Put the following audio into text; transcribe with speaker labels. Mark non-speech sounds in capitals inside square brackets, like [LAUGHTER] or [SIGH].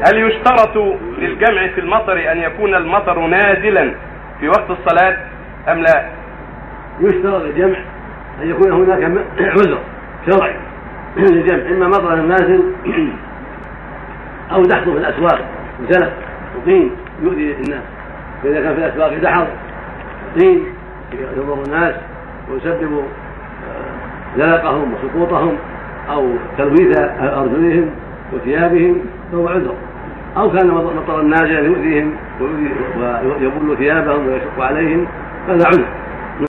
Speaker 1: هل يشترط للجمع في المطر أن يكون المطر نازلا في وقت الصلاة أم لا؟
Speaker 2: يشترط للجمع أن يكون هناك [CLEARS THROAT] عذر شرعي [CLEARS THROAT] للجمع إما مطر نازل [CLEARS THROAT] أو دحض في الأسواق زلق وطين يؤذي الناس فاذا كان في الأسواق دحض طين يضر الناس ويسبب زلقهم وسقوطهم أو تلويث أرجلهم وثيابهم فهو عذر. أو كان مطرا نازلا يؤذيهم ويبل ثيابهم ويشق عليهم فهذا عذر.